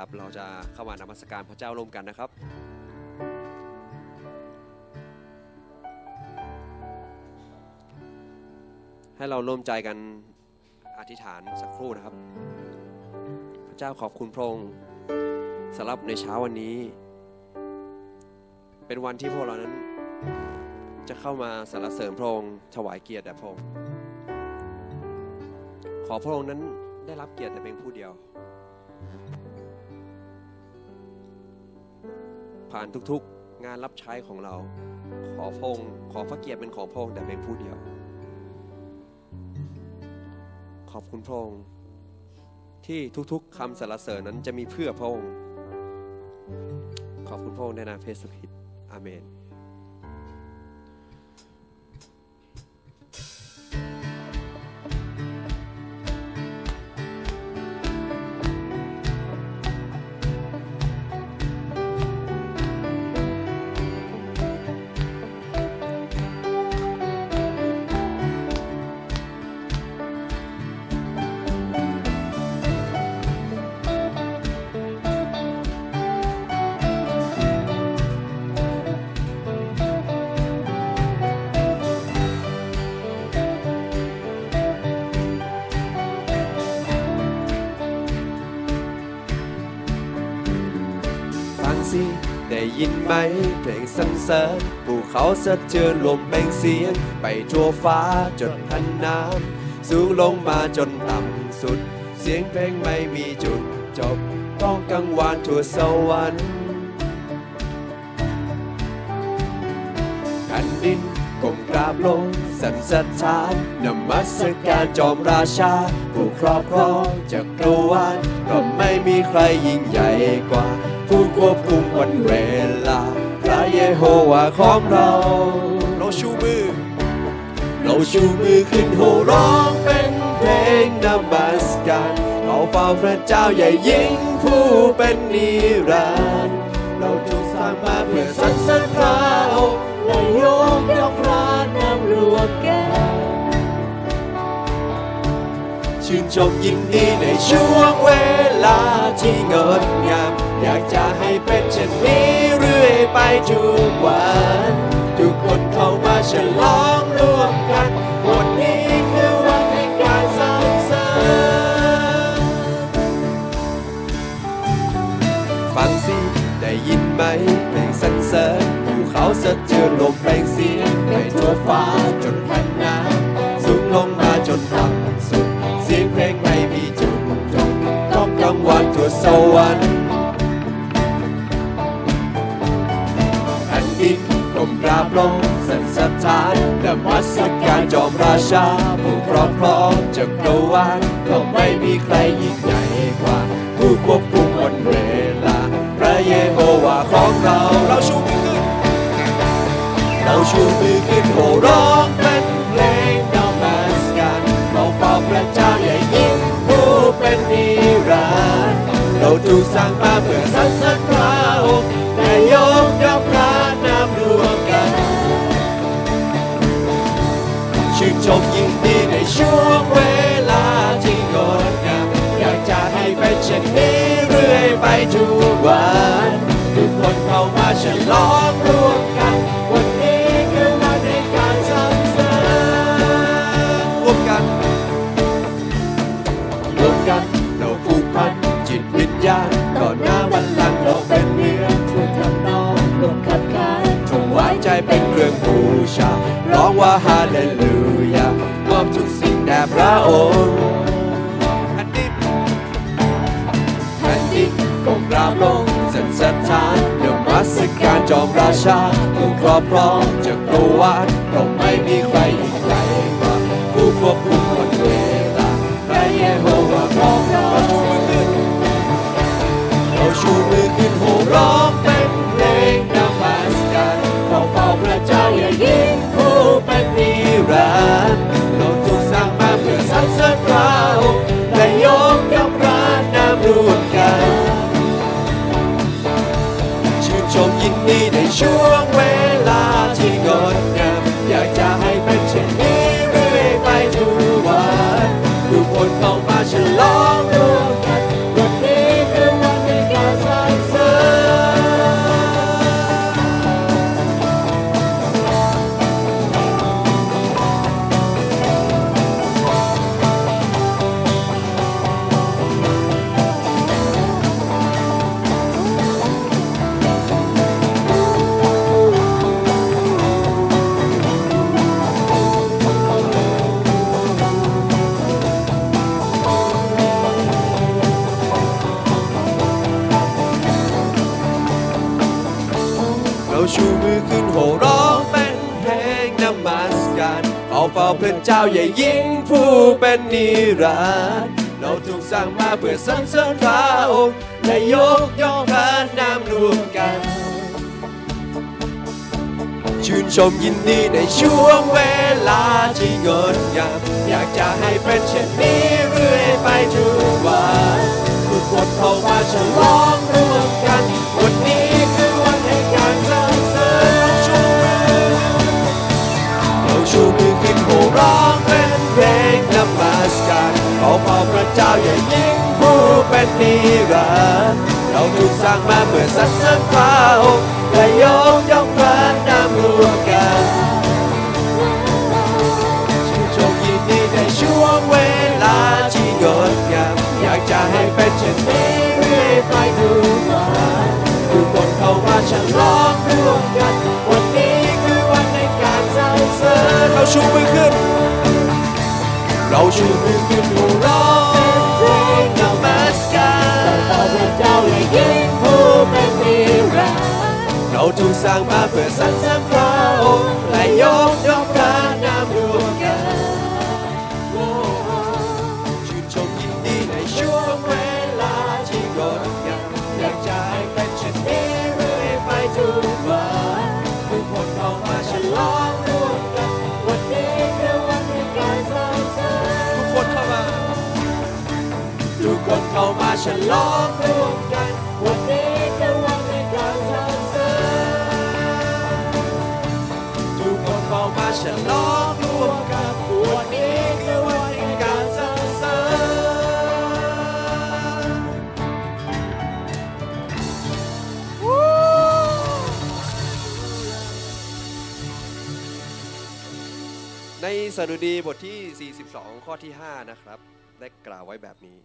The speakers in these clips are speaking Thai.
นะครับ เราจะเข้ามานมัสการพระเจ้าร่วมกันนะครับให้เราร่วมใจกันอธิษฐานสักครู่นะครับ พระเจ้าขอบคุณพระองค์สำหรับในเช้าวันนี้ เป็นวันที่พวกเรานั้น จะเข้ามาสรรเสริญพระองค์ถวายเกียรติแด่พระองค์ขอพระองค์นั้นได้รับเกียรติแต่เพียงผู้เดียว ผ่านทุกๆ งานรับใช้ของเรา ขอพงค์ขอพระเกียรติเป็นของพงค์แต่เป็นผู้เดียว ขอบคุณพงค์ที่ทุกๆคำสรรเสริญนั้นจะมีเพื่อพงค์ขอบคุณพงค์ในนามพระสุคิดอาเมน สรรเสริญภูเขาสะเทือนลมเป่งเสียง ไปทั่วฟ้าจนพันน้ำสูงลงมาจนต่ำสุด เสียงเพลงไม่มีจุดจบ ต้องกังวานทั่วสวรรค์แผ่นดินก้มกราบลงสันสถานนมัสการจอมราชา ผู้ครอบครองจักรวาลก็ไม่มีใครยิ่งใหญ่กว่า ผู้ควบคุมวันเวลา ระเยโฮวาของเรา เราชูมือ เราชูมือขึ้นโห่ร้องเป็นเพลงนมัสการเขาเฝ้าพระเจ้าใหญ่ยิ่งผู้เป็นนิรันดร์เราถูกสร้างมาเพื่อสรรเสริญพระองค์และยกย่องพระนามรวมกันชื่นชมยินดีในช่วงเวลาที่งดงาม อยากจะให้เป็นเช่นนี้เรื่อยไปทุกวัน ทุกคนเข้ามาฉลองร่วมกันวันนี้คือวันแห่งการสรรเสริญฟังสิได้ยินไหมเพลงสรรเสริญภูเขาสะเทือนลมแรงเสียงไปทั่วฟ้าจนแผ่นน้ำสูงลงมาจนต่ำสุดเสียงเพลงไม่มีจุดจบต้องกังวานทั่วสวรรค์ แผ่นดินก้มกราบลงสันสถานนมัสการจอมราชา ผู้ครอบครองจักรวาลก็ไม่มีใครยิ่งใหญ่กว่า ผู้ควบคุมวันเวลา พระเยโฮวาของเรา เราชูมือขึ้น เราชูมือขึ้นโห่ร้องเป็นเพลงนมัสการเราเฝ้าพระเจ้าใหญ่ยิ่งผู้เป็นนิรันดร์เราถูกสร้างมาเพื่อสรรเสริญพระองค์ ช่วงเวลาที่งดงามอยากจะให้เป็นเช่นนี้เรื่อยไปทุกวันทุกคนเข้ามาฉลองร่วมกันวันนี้คือวันในการสรรเสริญร่วมกันร่วมกันเราผูกพันจิตวิญญาณก่อนหน้าวันหลังเราเป็นเมียทุกทำนองรวมคัดค้านถวายใจเป็นเครื่องบูชาร้องว่าฮาเลลูยามอบทุก องค์แผ่นดินแผ่นดินก้มกราบลงสันสถานนมัสการจอมราชาผู้ครอบครองจักรวาลก็ไม่มีใครยิ่งใหญ่กว่าผู้ควบคุมวันเวลาพระเยโฮวาของเราเราชูมือขึ้นโห่ร้อง สรรเสริญพระองค์และยกย่องพระนามร่วมกันชื่นชมยินดีในช่วง เจ้าใหญ่ยิ่งผู้เป็นนิรันดร์เราถูกสร้างมาเพื่อสรรเสริญพระองค์และยกย่องพระนามรวมกัน ชื่นชมยินดีในช่วงเวลาที่งดงามอยากจะให้เป็นเช่นนี้เรื่อยไปทุกวันทุกคนเข้ามาฉลองร่วมกัน มือร้องเป็นเพลงนมัสการขอพระพระเจ้าใหญ่ยิ่งผู้เป็นนิรันดร์เราถูกสร้างมาเพื่อสรรเสริญพระองค์และยกย่องพระนามรวมกันชื่นชมยินดีในช่วงเวลาที่งดงามอยากจะให้เป็นเช่นนี้เรื่อยไปทุกวันทุกคนเข้ามาฉลองร่วมกัน เสริญเราชูมือขึ้นเราชูมือขึ้นหัวเราะเฉลองร่วมกันวันนี้คือวันแห่งการสรรเสริญทุกคนเข้ามาฉลองร่วมกันวันนี้คือวันแห่งการสรรเสริญในสดุดีบทที่ 42 ข้อที่ 5 นะครับ ได้กล่าวไว้แบบนี้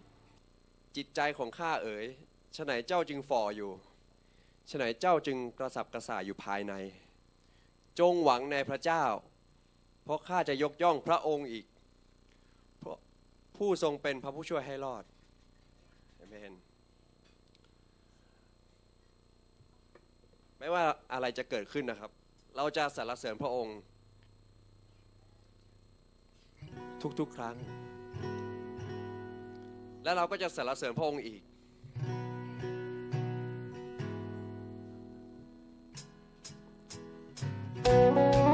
จิตใจของข้าเอ๋ยฉไหนเจ้าจึงฝ่ออยู่ฉไหนเจ้าจึงกระสับกระส่ายอยู่ภายใน จงหวังในพระเจ้า เพราะข้าจะยกย่องพระองค์อีกเพราะผู้ทรงเป็นพระผู้ช่วยให้รอดเอเมนไม่ว่าอะไรจะเกิดขึ้นนะครับ เราจะสรรเสริญพระองค์ ทุกๆครั้ง และเราก็จะสรรเสริญพระองค์อีกร้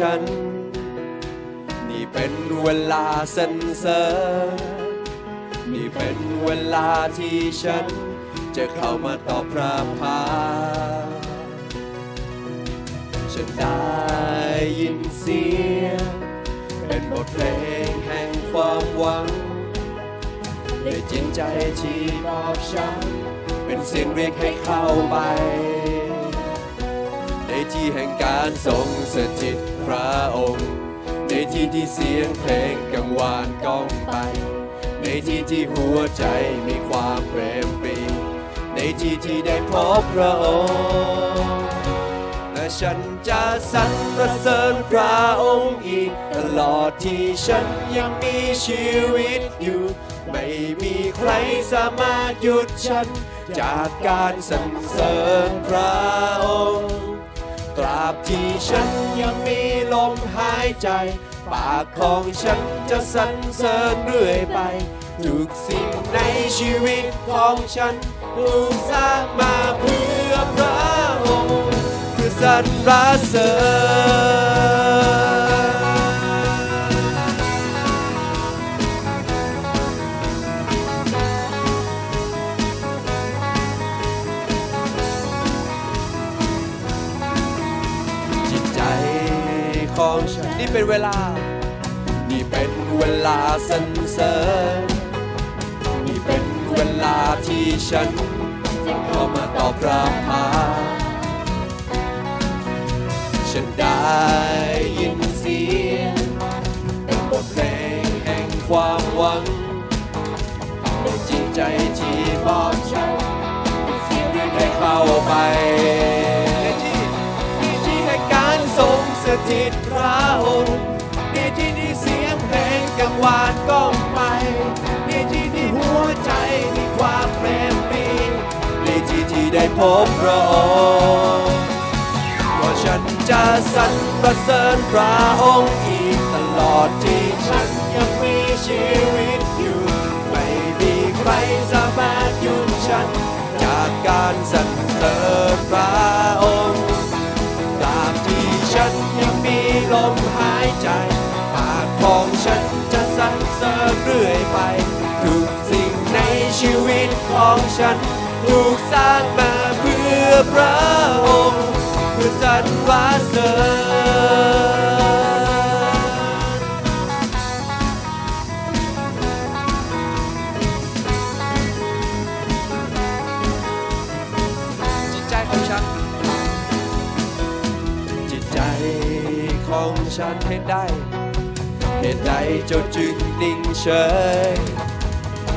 ฉัน นี่เป็นเวลาสรรเสริญนี่เป็นเวลาที่ฉัน จะเข้ามาตอบพระพาฉันได้ยินเสียงเป็นบทเพลงแห่งความหวังในจิตใจที่บอบช้ำเป็นเสียงเรียกให้เข้าไป ที่แห่งการทรงสถิตพระองค์ ในที่ที่เสียงเพลงกังวานก้องไป ในที่ที่หัวใจมีความเปรมปรีในที่ที่ได้พบพระองค์และฉันจะสรรเสริญพระองค์อีก ตลอดที่ฉันยังมีชีวิตอยู่ ไม่มีใครสามารถหยุดฉัน จากการสรรเสริญพระองค์ ตราบที่ฉันยังมีลมหายใจ ปากของฉันจะสรรเสริญเรื่อยไป ทุกสิ่งในชีวิตของฉันถูกสร้างมาเพื่อพระองค์เพื่อสรรเสริญ ลา นี่เป็นเวลาสรรเสริญนี่เป็นเวลาที่ฉันจะเข้ามาตอบพระพาฉันได้ยินเสียงเป็นบทเพลงแห่งความหวังในจิตใจที่บอบช้ำเสียงเรียกให้เข้าไปในที่ในที่แห่งการทรงสถิตพระองค์ เสียงเพลงกังวานก้องไปในที่ที่หัวใจมีความเปรมปรีในที่ที่ได้พบพระองค์ว่าฉันจะสรรประเสริญพระองค์อีกตลอดที่ฉันยังมีชีวิตอยู่ไม่มีใครสามารถหยุดฉัน จากการสรรเสริญพระองค์ตาบที่ฉันยังมีลมหายใจ ของฉันจะสรรเสริญเรื่อยไป ทุกสิ่งในชีวิตของฉัน ถูกสร้างมาเพื่อพระองค์เพื่อสรรเสริญจิตใจของฉันจิตใจของฉันเหตุใด เหตุใดเจ้าจึงนิ่งเฉย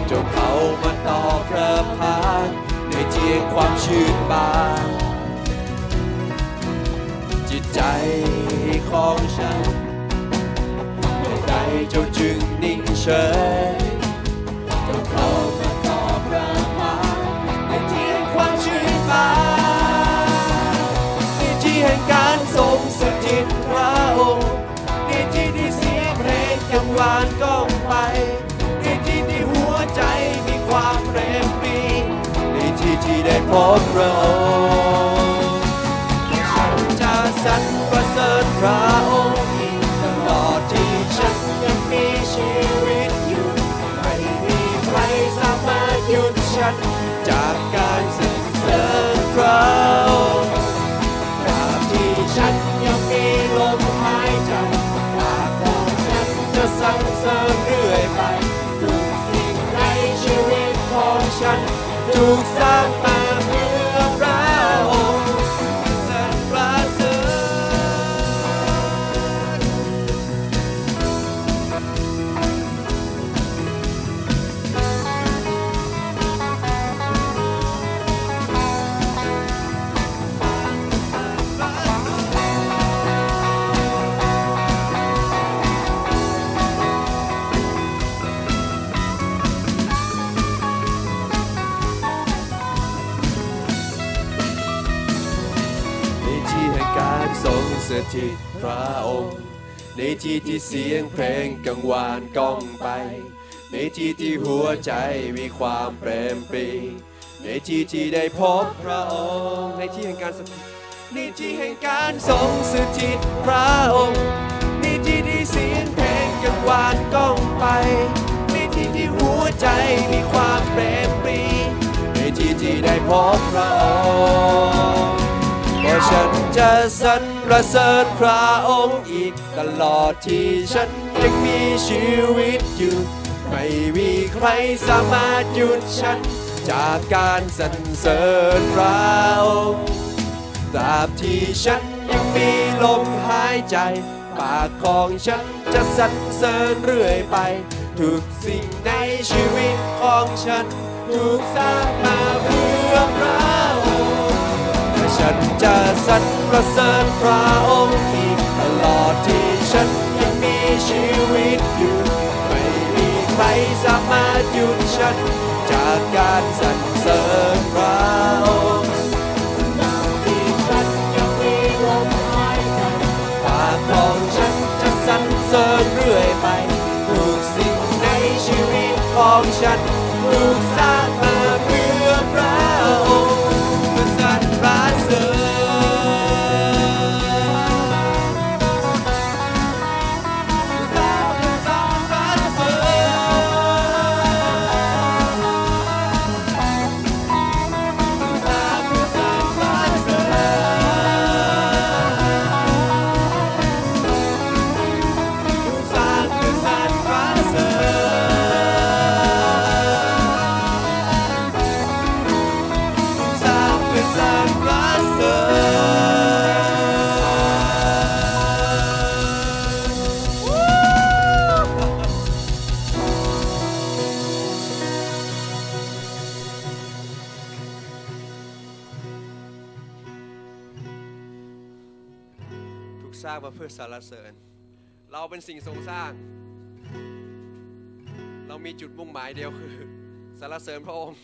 จงเข้ามาต่อพระพานในเทียงความชื่นบานจิตใจของฉันเหตุใดเจ้าจึงนิ่งเฉยจ้าเข้ามาต่อบรับมาในที่แห่งความชื่นบานในที่แห่งการทรงสถิตพระองค์านก้องไปในที่ที่หัวใจมีความเปรมปีในที่ที่ได้พบพระองค์ฉันจะสรรประเสริญพระองค์ตลอดที่ฉันยังมีชีวิตอยู่ไม่มีใครสามารถหยุดฉันจากการสรรเสริญพระองค์ ถูก สถิตพระองค์ ในที่ที่เสียงเพลงกังวานก้องไป ในที่ที่หัวใจมีความเปรมปรีในที่ที่ได้พบพระองค์ในที่แห่งการสถิตในที่แห่งการทรงสถิตพระองค์ในที่ที่เสียงเพลงกังวานก้องไปในที่ที่หัวใจมีความเปรมปรีในที่ที่ได้พบพระองค์เพราะฉันจะสรร ประเสริญพระองค์อีกตลอดที่ฉันยังมีชีวิตอยู่ ไม่มีใครสามารถหยุดฉัน จากการสรรเสริญพระองค์ตราบที่ฉันยังมีลมหายใจ ปากของฉันจะสรรเสริญเรื่อยไป ทุกสิ่งในชีวิตของฉัน ถูกสร้างมาเพื่อพระองค์และ ฉันจะสรรเสริญพระองค์อีกตลอดที่ฉันยังมีชีวิตอยู่ ไม่มีใครสามารถหยุดฉัน จากการสรรเสริญพระองค์ที่ฉันยังมีลมหายใจปากของฉันจะสรรเสริญเรื่อยไปทุกสิ่งในชีวิตของฉันถูกสร้า มีจุดมุ่งหมายเดียวคือสรรเสริญพระองค์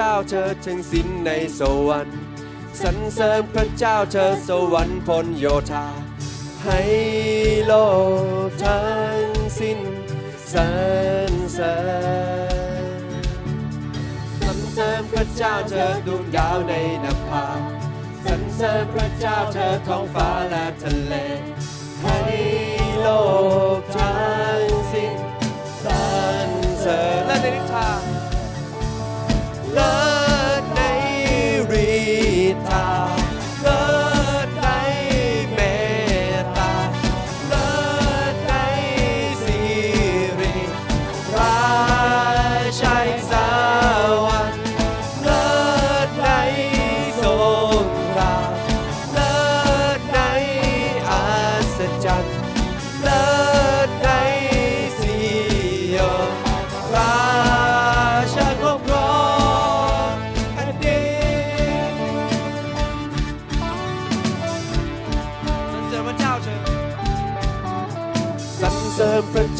จ้าเธอทั้งสิ้นในสวรรค์สรรเสริญพระเจ้าเธอสวรรค์พลโยธา ให้โลกทั้งสิ้นสรรเสริญสรรเสริญพระเจ้าเธอดวงดาวในนภาสรรเสริญพระเจ้าเธอท้องฟ้าและทะเล ให้โลกทั้งสิ้นสรรเสริญและในนิทาน เ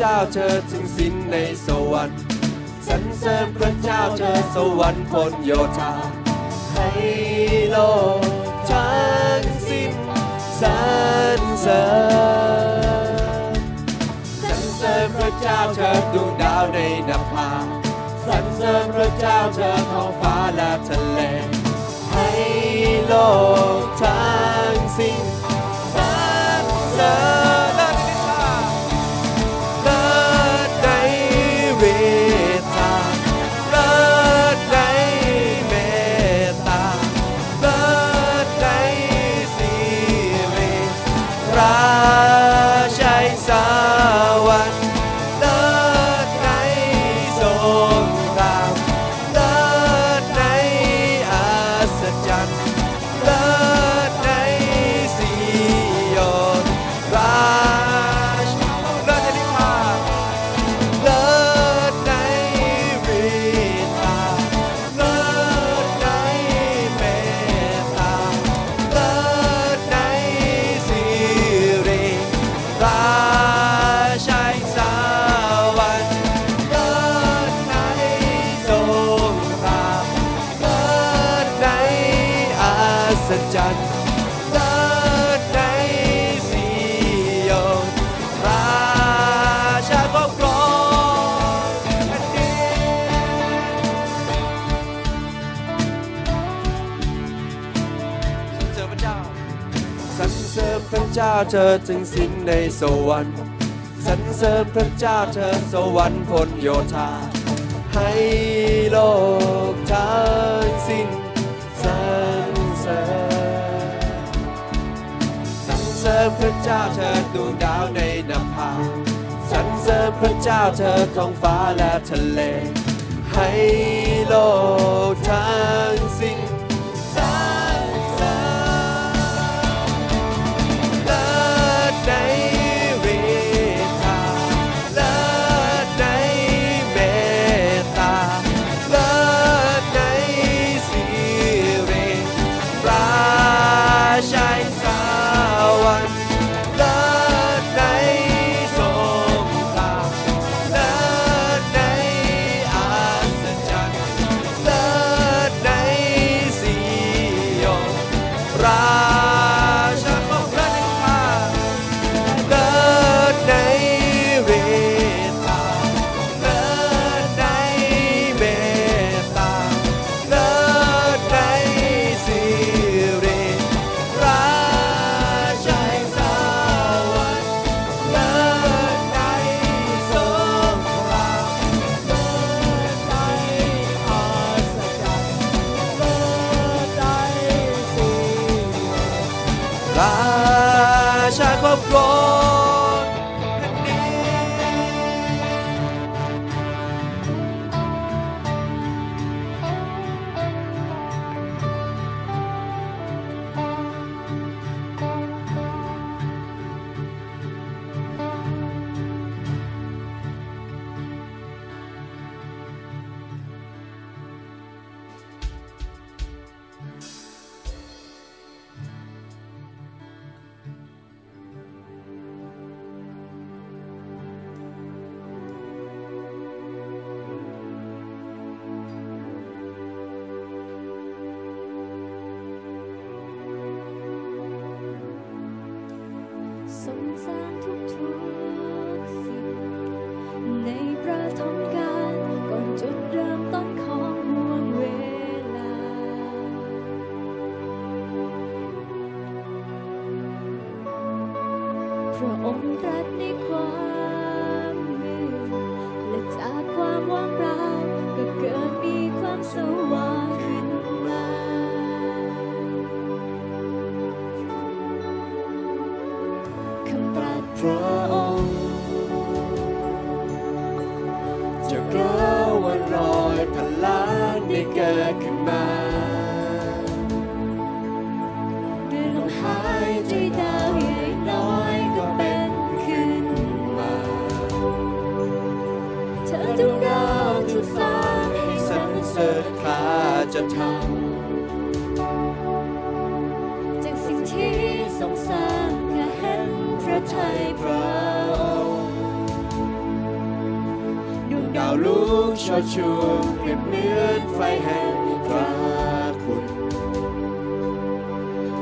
เจ้าเธอถึงสิ้นในสวรรค์สรรเสริญพระเจ้าเธอสวรรค์พลโยธาให้โลกทั้งสิ้นสรรเสริญสรรเสริญพระเจ้าเธอดวงดาวในนภาสรรเสริญพระเจ้าเธอท้องฟ้าและทะเลให้โลกทั้งสิ้นสรรเสริญ เธอถึงสิ้นในสวรรค์สรรเสริญพระเจ้าเธอสวรรค์พลโยธา ให้โลกทั้งสิ้นสรรเสริญสรรเสริญพระเจ้าเธอดวงดาวในนภาสรรเสริญพระเจ้าเธอท้องฟ้าและทะเล ให้โลกทั้ง ระองค์รัสในความมืดและจากความว่างเปล่าก็เกิดมีความสว่าง จะทจากสิ่งที่ทรงสร้างและเห็นพระทัยพระองค์ดวงดาวลูกชอดชูเปรียบเหมือนไฟแห่งพระคุณ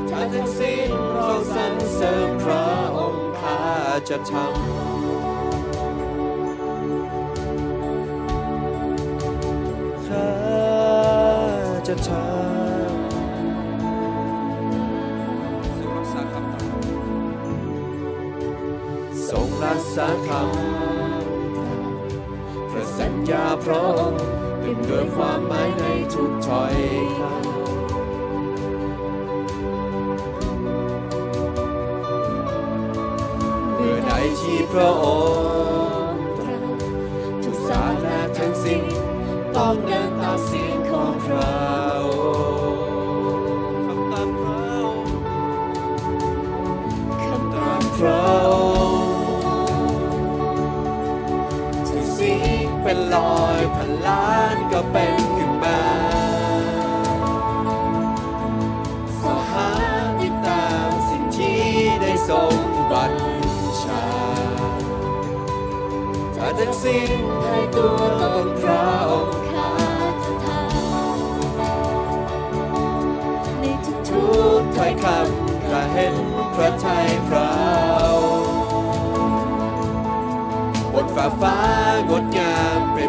ถ้าทั้งสิ้นเราสรรเสริญพระองค์ข้าจะทำ จะทำทรงรักษาคำทรงรักษาคำพระสัญญาพระองค์เต็มด้วยความหมายในทุกถ้อยคำเมื่อใดที่พระองค์ตรัสทุกสาสาระทั้งสิ้นต้องดินตามเสียง สิ้นในตัวตนพระองค์ข้าจะทำในทุกทุกถ้อยคำข้าเห็นพระทัยพระองค์บนฟ้าฟ้างดงามเปรียบ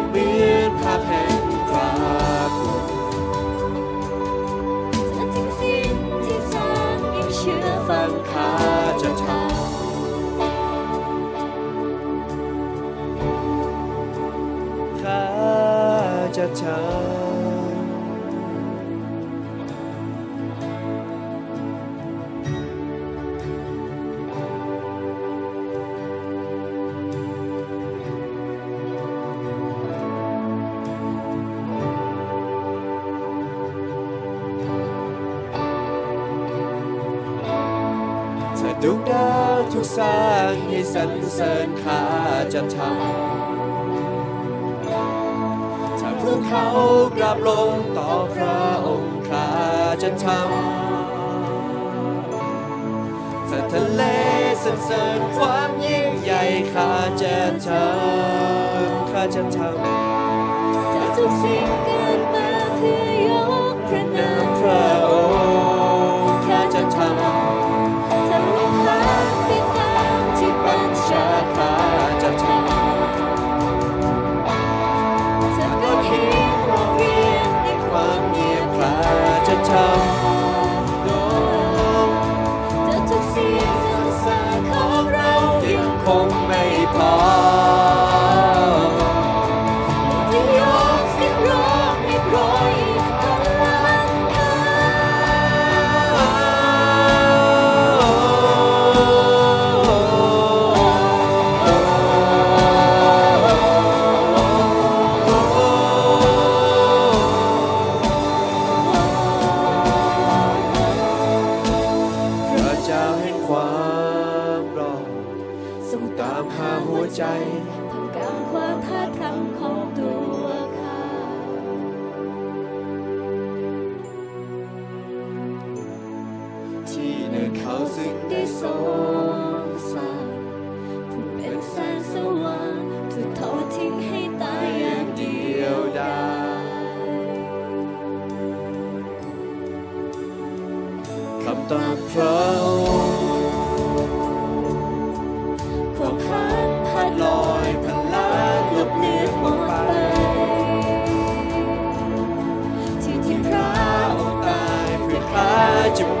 รรเสริญข้าจะทำถ้าภูเขากราบลงต่อพระองค์ข้าจะทำถ้าทะเลสรรเสริญความยิ่งใหญ่ข้าจะทำข้าจะทำจะทุกสิ่ง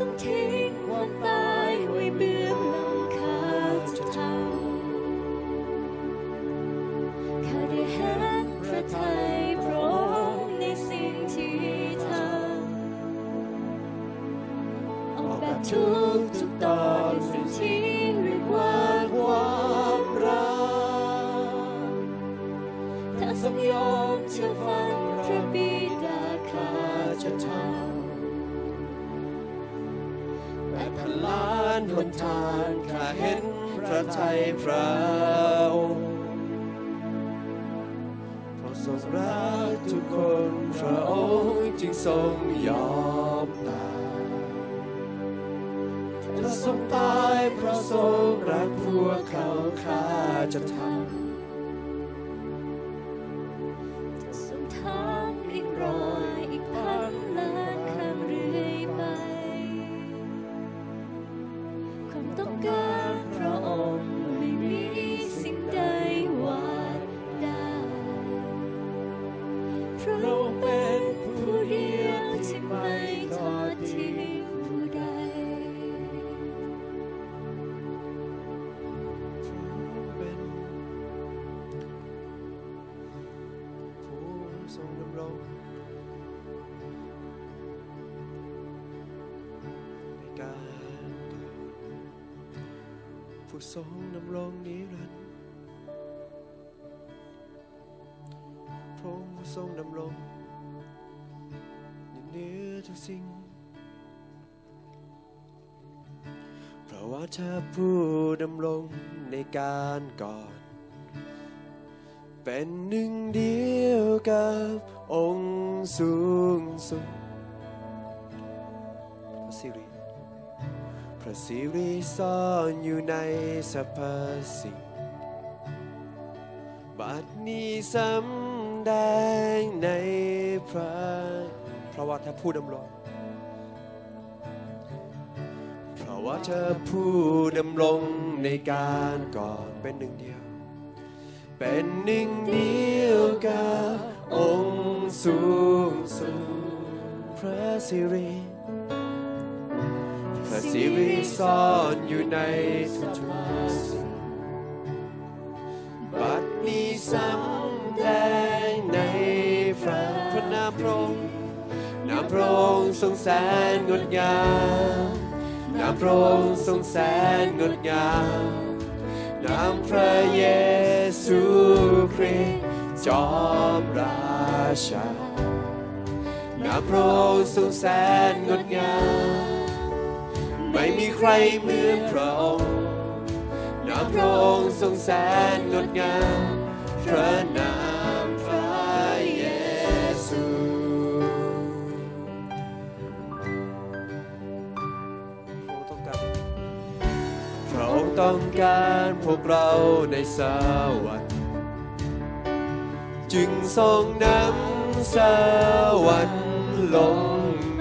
เธ ถ้ รงดำรงนิรันดร์พระองค์ทรงดำรงเหนือทุกสิ่ง เพราะว่าเธอผู้ดำรงในการก่อน เป็นหนึ่งเดียวกับองค์สูงสุด ระสิริซ่อนอยู่ในสรรพสิ่ง บัดนี้สำแดงในพระเพราะว่าเธอผู้ดำรงเพราะว่าเธอผู้ดำรงในการก่อนเป็นหนึ่งเดียว เป็นหนึ่งเดียวกับองค์สูงสุดพระสิริ สิริซ่อนอยู่ในทุกๆสิ่งบัดนี้สำแดงในพระพระนามพระองค์นามพระองค์ทรงแสนงดงามนามพระองค์ทรงแสนงดงามนามพระเยซูคริสต์จอมราชานามพระองค์ทรงแสนงดงาม ไม่มีใครเหมือนพระองค์นามพระองค์ทรงแสนงดงามพระนามพระเยซูพระองค์ต้องการพวกเราในสวรรค์จึงทรงนำสวรรค์ลง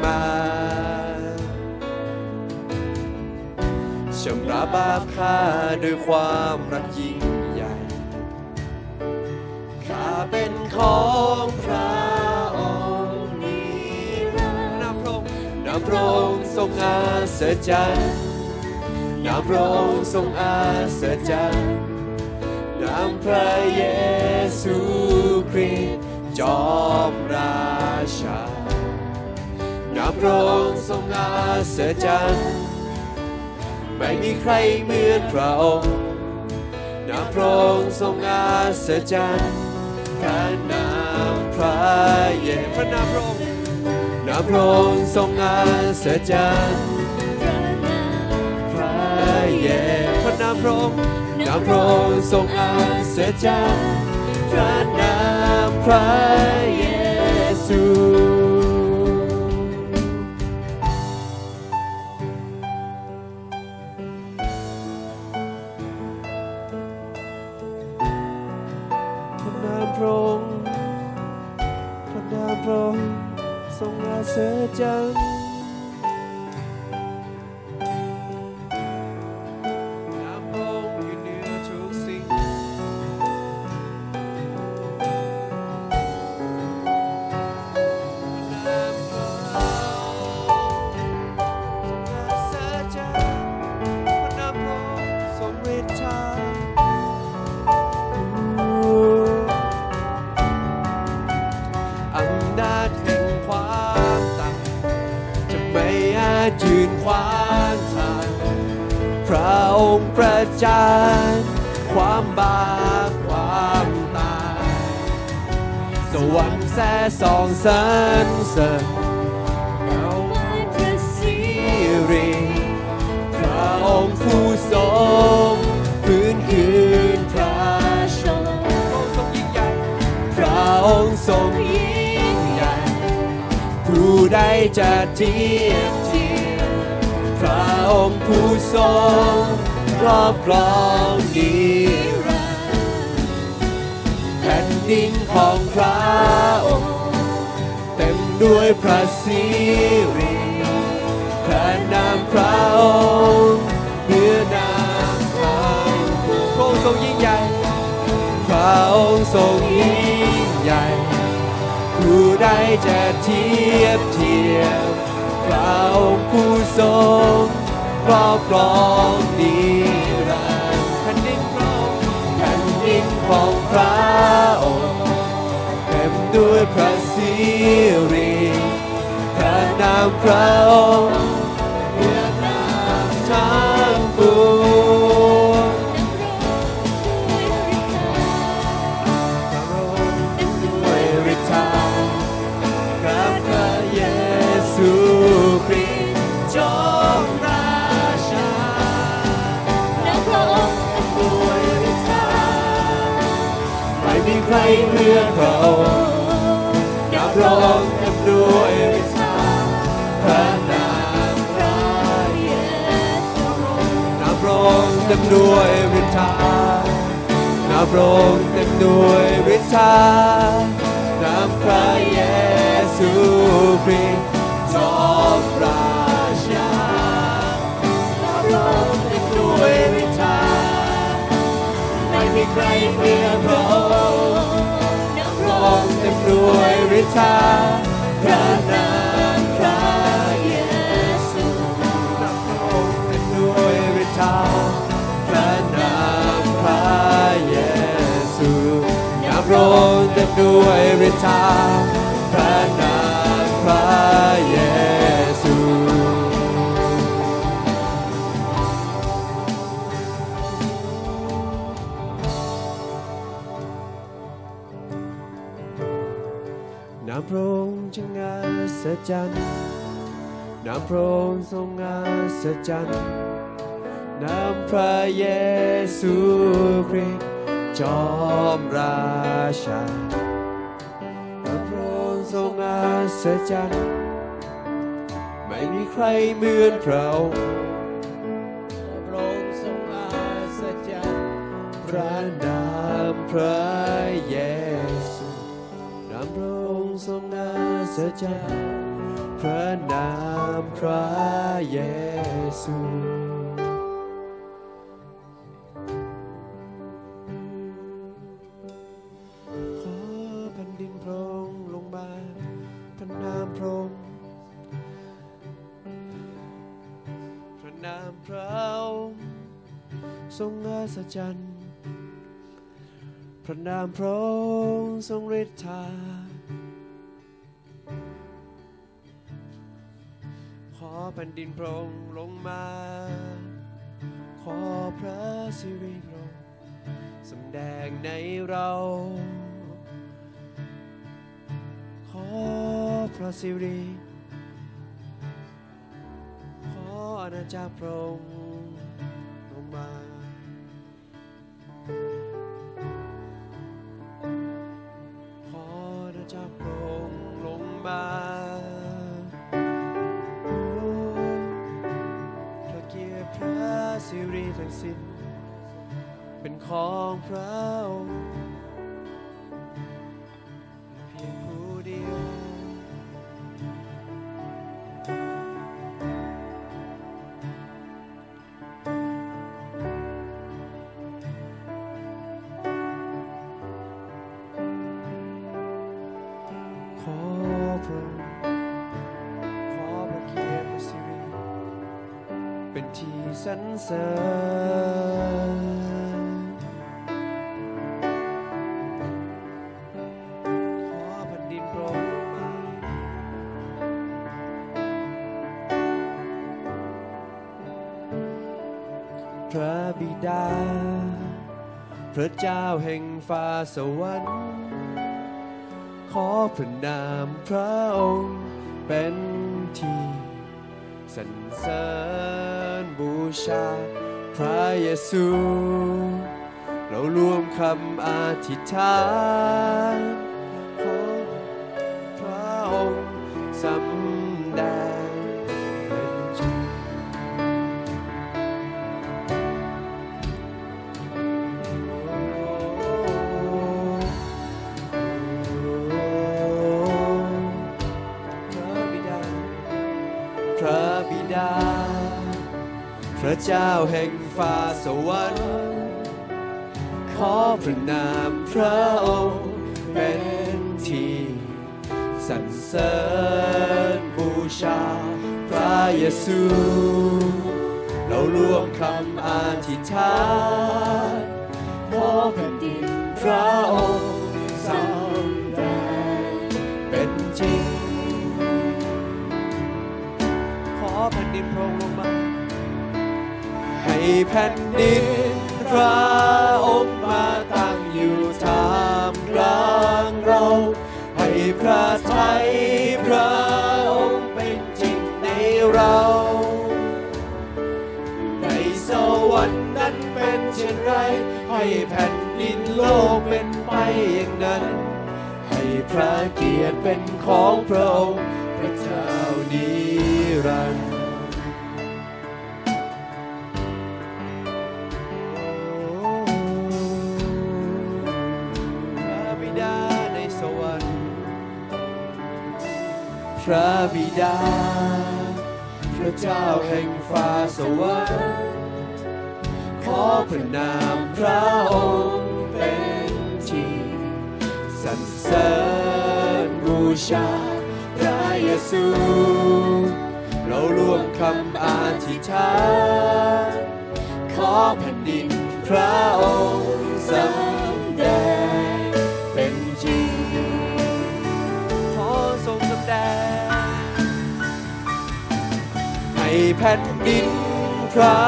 มา ชำระบาปข้าด้วยความรักยิ่งใหญ่ ข้าเป็นของพระองค์นิรันดร์นำพระองค์นำพระองค์ทรงอาศจรรย์นามพระองค์ทรงอาศจรรย์นามพระเยซูคริสต์จอมราชานามพระองค์ทรงอาศจรรย์ ไม่มีใครเหมือนพระองค์นาพระองค์ทรงอาศจรรย์พระนามพระเยพระนามพระองค์นาพระองค์ทรงอาศจรรย์พระเยพระนามพระองค์นาพระองค์ทรงอาศจรรย์พระนามพระเยซู อง องค์ประจานความบาปความตาย สวรรค์แสสองสรรเสริญเอาไว้พระสิริพระองค์ผู้ทรงพื้นคืนพระชมทรงยิ่งใหญ่พระองค์ทรงยิ่งใหญ่ผู้ใดจะเทียบเทียมพระองค์ผู้ทรง ครอบครองดีรันดร์แผ่นดินของพระองค์เต็มด้วยพระสิริพระนามพระองค์เหนือนามทางพระองค์ทรงยิ่งใหญ่พระองค์ทรงยิ่งใหญ่ผู้ใดจะเทียบเทียมพระองค์ผู้ทรงครอบครองดี ของพระองค์เต็มด้วยพระสิริพระนามพระองค์ เหมือพระองค์นับร้องเต็มด้วยฤทธาพระนามพระเยซูนับร้องเต็มด้วยฤทธานับร้องเต็มด้วยฤทธานามพระเยซูคริสต์จอมราชานับร้องเต็มด้วยฤทธาไม่มีใครเหมือนพระองค์ อองงเต็มด้วยฤทธาพระนามพระเยซูนับร้องเต็มด้วยฤทธาพระนามพระเยซูนับร้องเต็มด้วยฤทธาพระ พระองค์จึงอัศจรรย์น้ำพระองค์ทรงอัศจรรย์น้ำพระเยซูคริสต์จอมราชาน้ำพระองค์ทรงอัศจรรย์ไม่มีใครเหมือนพระองค์พระองค์ทรงอัศจรรย์พระนามพระเย ทรงอัศจรรพระนามพระเยซูขอแผ่นดินพรองลงมาพระนามพรองพระนามพระองค์ทรงอัศจรรย์พระนามพระองค์ทรงฤทธา แผ่นดินพระองค์ลงมา ขอพระสิริพระองค์สำแดงในเรา ขอพระสิริขออาณาจักรพระองค์ลงมา เป็นที่สรรเสริญขอแผ่นดินโปรดพระบิดา พระเจ้าแห่งฟ้าสวรรค์ ขอพระนามพระองค์เป็นที่สรรเสริญ ชา พระเยซู เรารวมคำอธิษฐาน เจ้าแห่งฟ้าสวรรค์ ขอพระนามพระองค์เป็นที่สรรเสริญบูชาพระเยซู เรารวมคำอธิษฐานขอแผ่นดินพระองค์ แผ่นดินพระองค์มาตั้งอยู่ท่ามกลางเรา ให้พระทัยพระองค์เป็นจริงในเรา ในสวรรค์นั้นเป็นเช่นไร ให้แผ่นดินโลกเป็นไปอย่างนั้น ให้พระเกียรติเป็นของพระองค์พระเจ้านิรันดร์ ระบิดา พระเจ้าแห่งฟ้าสวรรค์ขอพระนามพระองค์เป็นที่สรรเสริญบูชาพระเยซู เรารวมคำอธิษฐานขอแผ่นดินพระองค์สำ แผ่นดิน พระ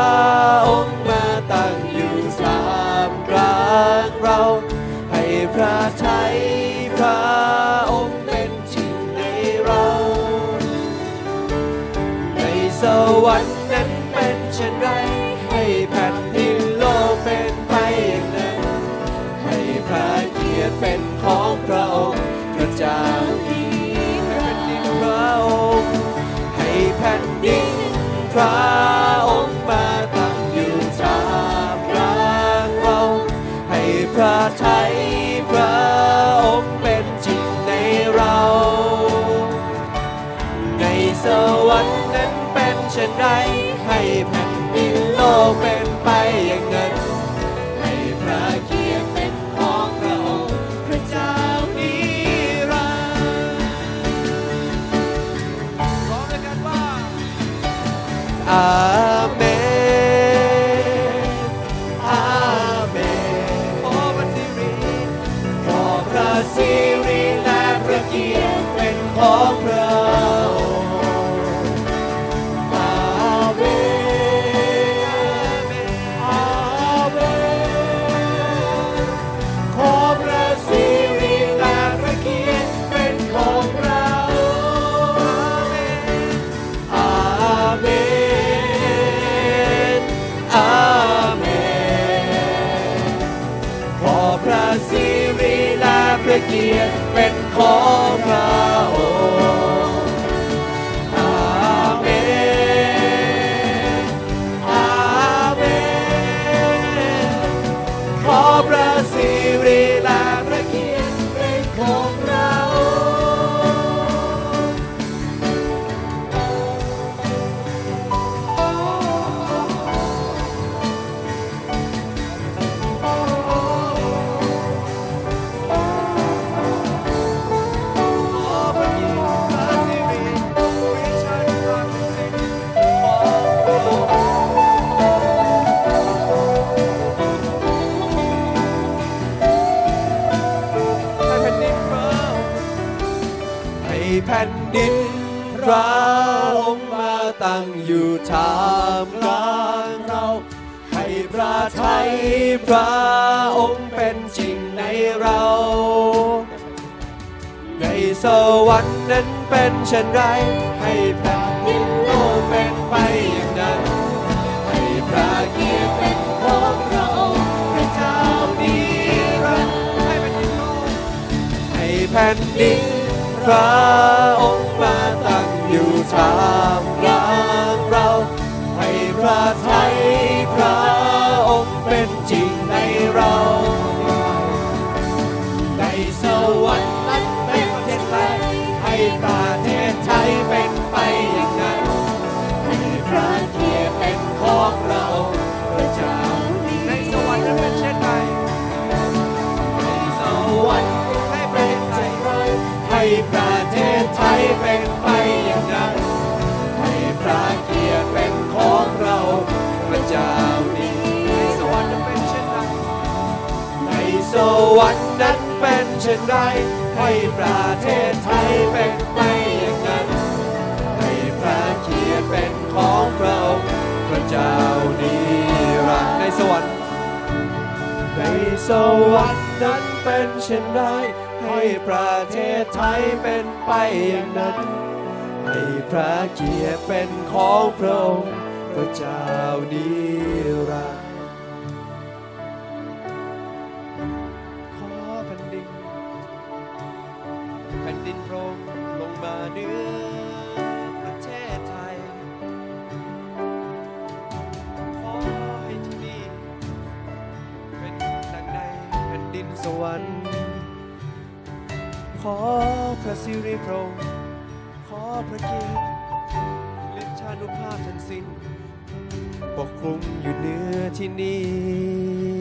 องค์มาตั้งอยู่ท่ามกลางเรา ให้พระทัยพระองค์เป็นจริงในเรา ในสวรรค์นั้นเป็นเช่นไร ให้แผ่นดินโลกเป็นไปอย่างนั้น ให้พระเกียรติเป็นของพระองค์พระเจ้าดีให้แผ่นดินพระองค์ให้แผ่นดิน พระองค์มาตั้งอยู่ท่ามกลางเรา ให้พระทัยพระองค์เป็นจริงในเรา ในสวรรค์นั้นเป็นเช่นไรให้แผ่นดินโลกเป็น อ ดินพระองค์มาตั้งอยู่ท่ามกลางเรา ให้พระทัยพระองค์เป็นจริงในเรา ในสวรรค์นั้นเป็นเช่นไร ให้แผ่นดินโลกเป็นไปอย่างนั้น ให้พระเกียรติเป็นของพระองค์พระเจ้านิรันดร์ให้แผ่นดินโลกให้แผ่นดิน พระองค์ ประเทศไทยเป็นไปอย่างนั้นให้พระเกียรติเป็นของเราพระเจ้านี้ในสวรรค์นั้นเป็นเช่นไรในสวรรค์นั้นเป็นเช่นไรให้ประเทศไทยเป็นไปอย่างนั้นให้พระเกียรติเป็นของเราพระเจ้านิรันดร์ในสวรรค์ในสวรรค์นั้นเป็นเช่นไร ให้ประเทศไทยเป็นไปอย่างนั้น ให้พระเกียรติเป็นของพระองค์พระเจ้านิรันดร์ขอแผ่นดินแผ่นดินโปร่งลงมาเนือประเทศไทย ขอให้ที่นี่เป็นดังในแผ่นดินสวรรค์ ขอพระสิริพระองค์ขอพระเกียรติฤทธานุภาพทั้งสิ้นปกคลุมอยู่เหนือที่นี้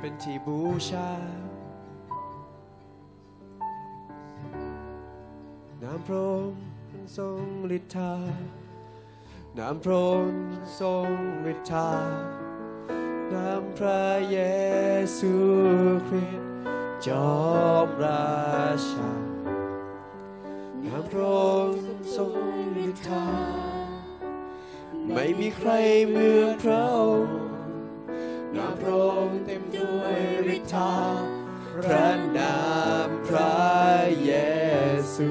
เป็นที่บูชา น้ำพระองค์ทรงฤทธา น้ำพระองค์ทรงฤทธา น้ำพระเยซูคริสต์จอมราชา น้ำพระองค์ทรงฤทธา ไม่มีใครเหมือนพระองค์ นามพระองค์เต็มด้วยฤทธาพระนามพระเยซู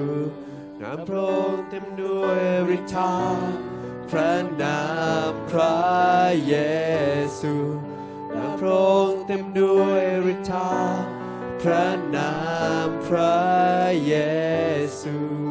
นามพระองค์เต็มด้วยฤทธาพระนามพระเยซูนามพระองค์เต็มด้วยฤทธาพระนามพระเยซู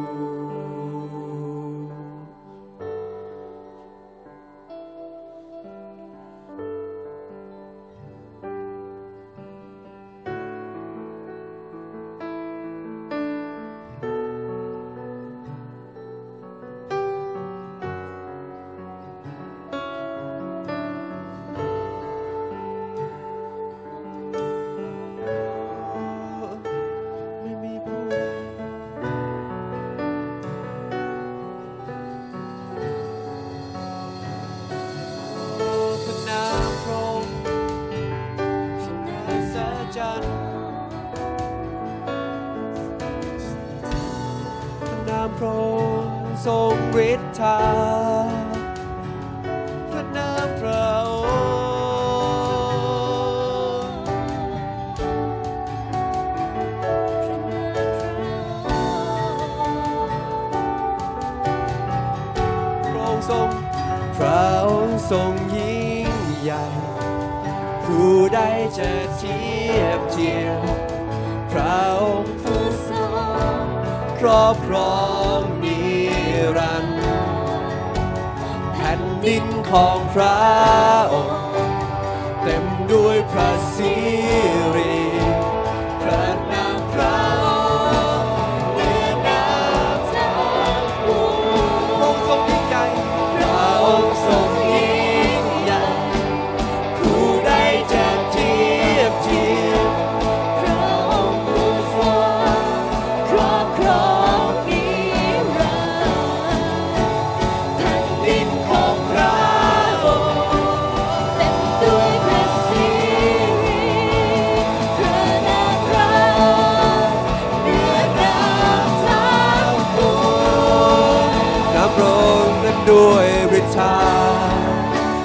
ด้วยฤทธา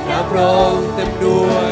น้ำพระองค์เต็มด้วย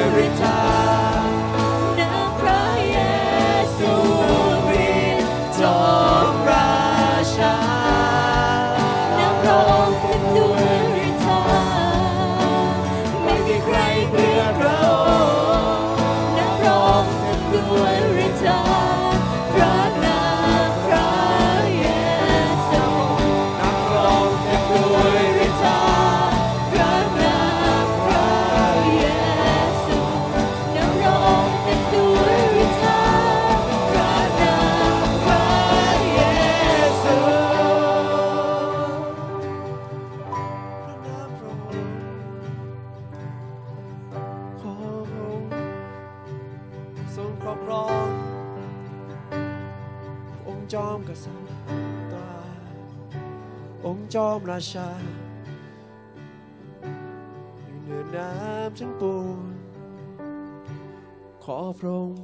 ราชา อยู่เหนือน้ำทั้งปวงขอพระองค์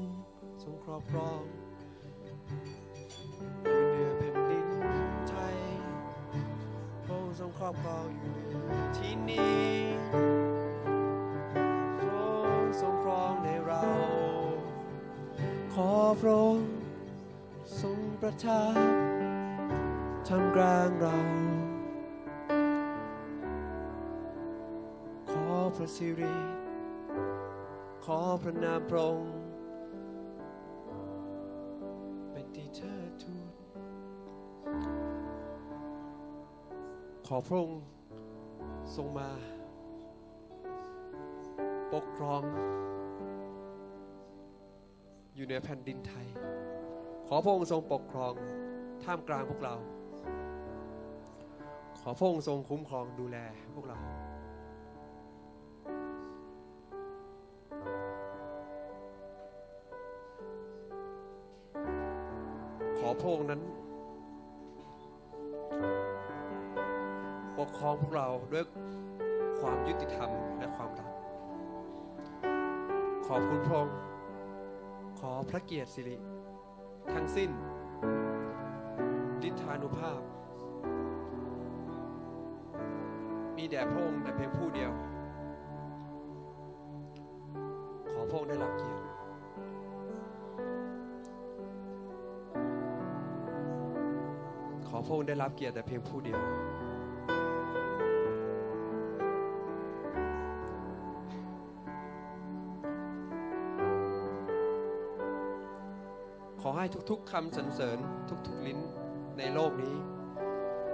ทรงครอบครองอยู่เหนือแผ่นดินไทยพระองค์ทรงครอบครองอยู่เหนือที่นี้ทรงทรงครองในเรา ขอพระองค์ทรงประทับทำกลางเรา พระสิริ ขอพระนามพระองค์เป็นที่เธอทูลขอพระองค์ทรงมา ปกครอง อยู่เหนือแผ่นดินไทย ขอพระองค์ทรงปกครองท่ามกลางพวกเรา ขอพระองค์ทรงคุ้มครองดูแลพวกเรา ระองค์นั้นปกครองพวกเราด้วยความยุติธรรมและความรักขอบคุณพระองค์ขอพระเกียรติสิริ ทั้งสิ้นดิษฐานุภาพ มีแด่พระองค์แต่เพียงผู้เดียว ขอพระองค์ได้รับเกียรติ พระองค์ได้รับเกียรติแต่เพียงผู้เดียว ขอให้ทุกๆคำสรรเสริญทุกๆลิ้นในโลกนี้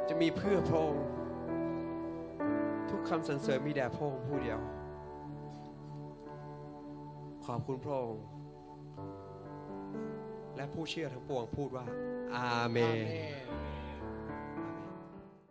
จะมีเพื่อพระองค์ทุกคำสรรเสริญมีแด่พระองค์ผู้เดียว ขอบคุณพระองค์และผู้เชื่อทั้งปวงพูดว่า อาเมน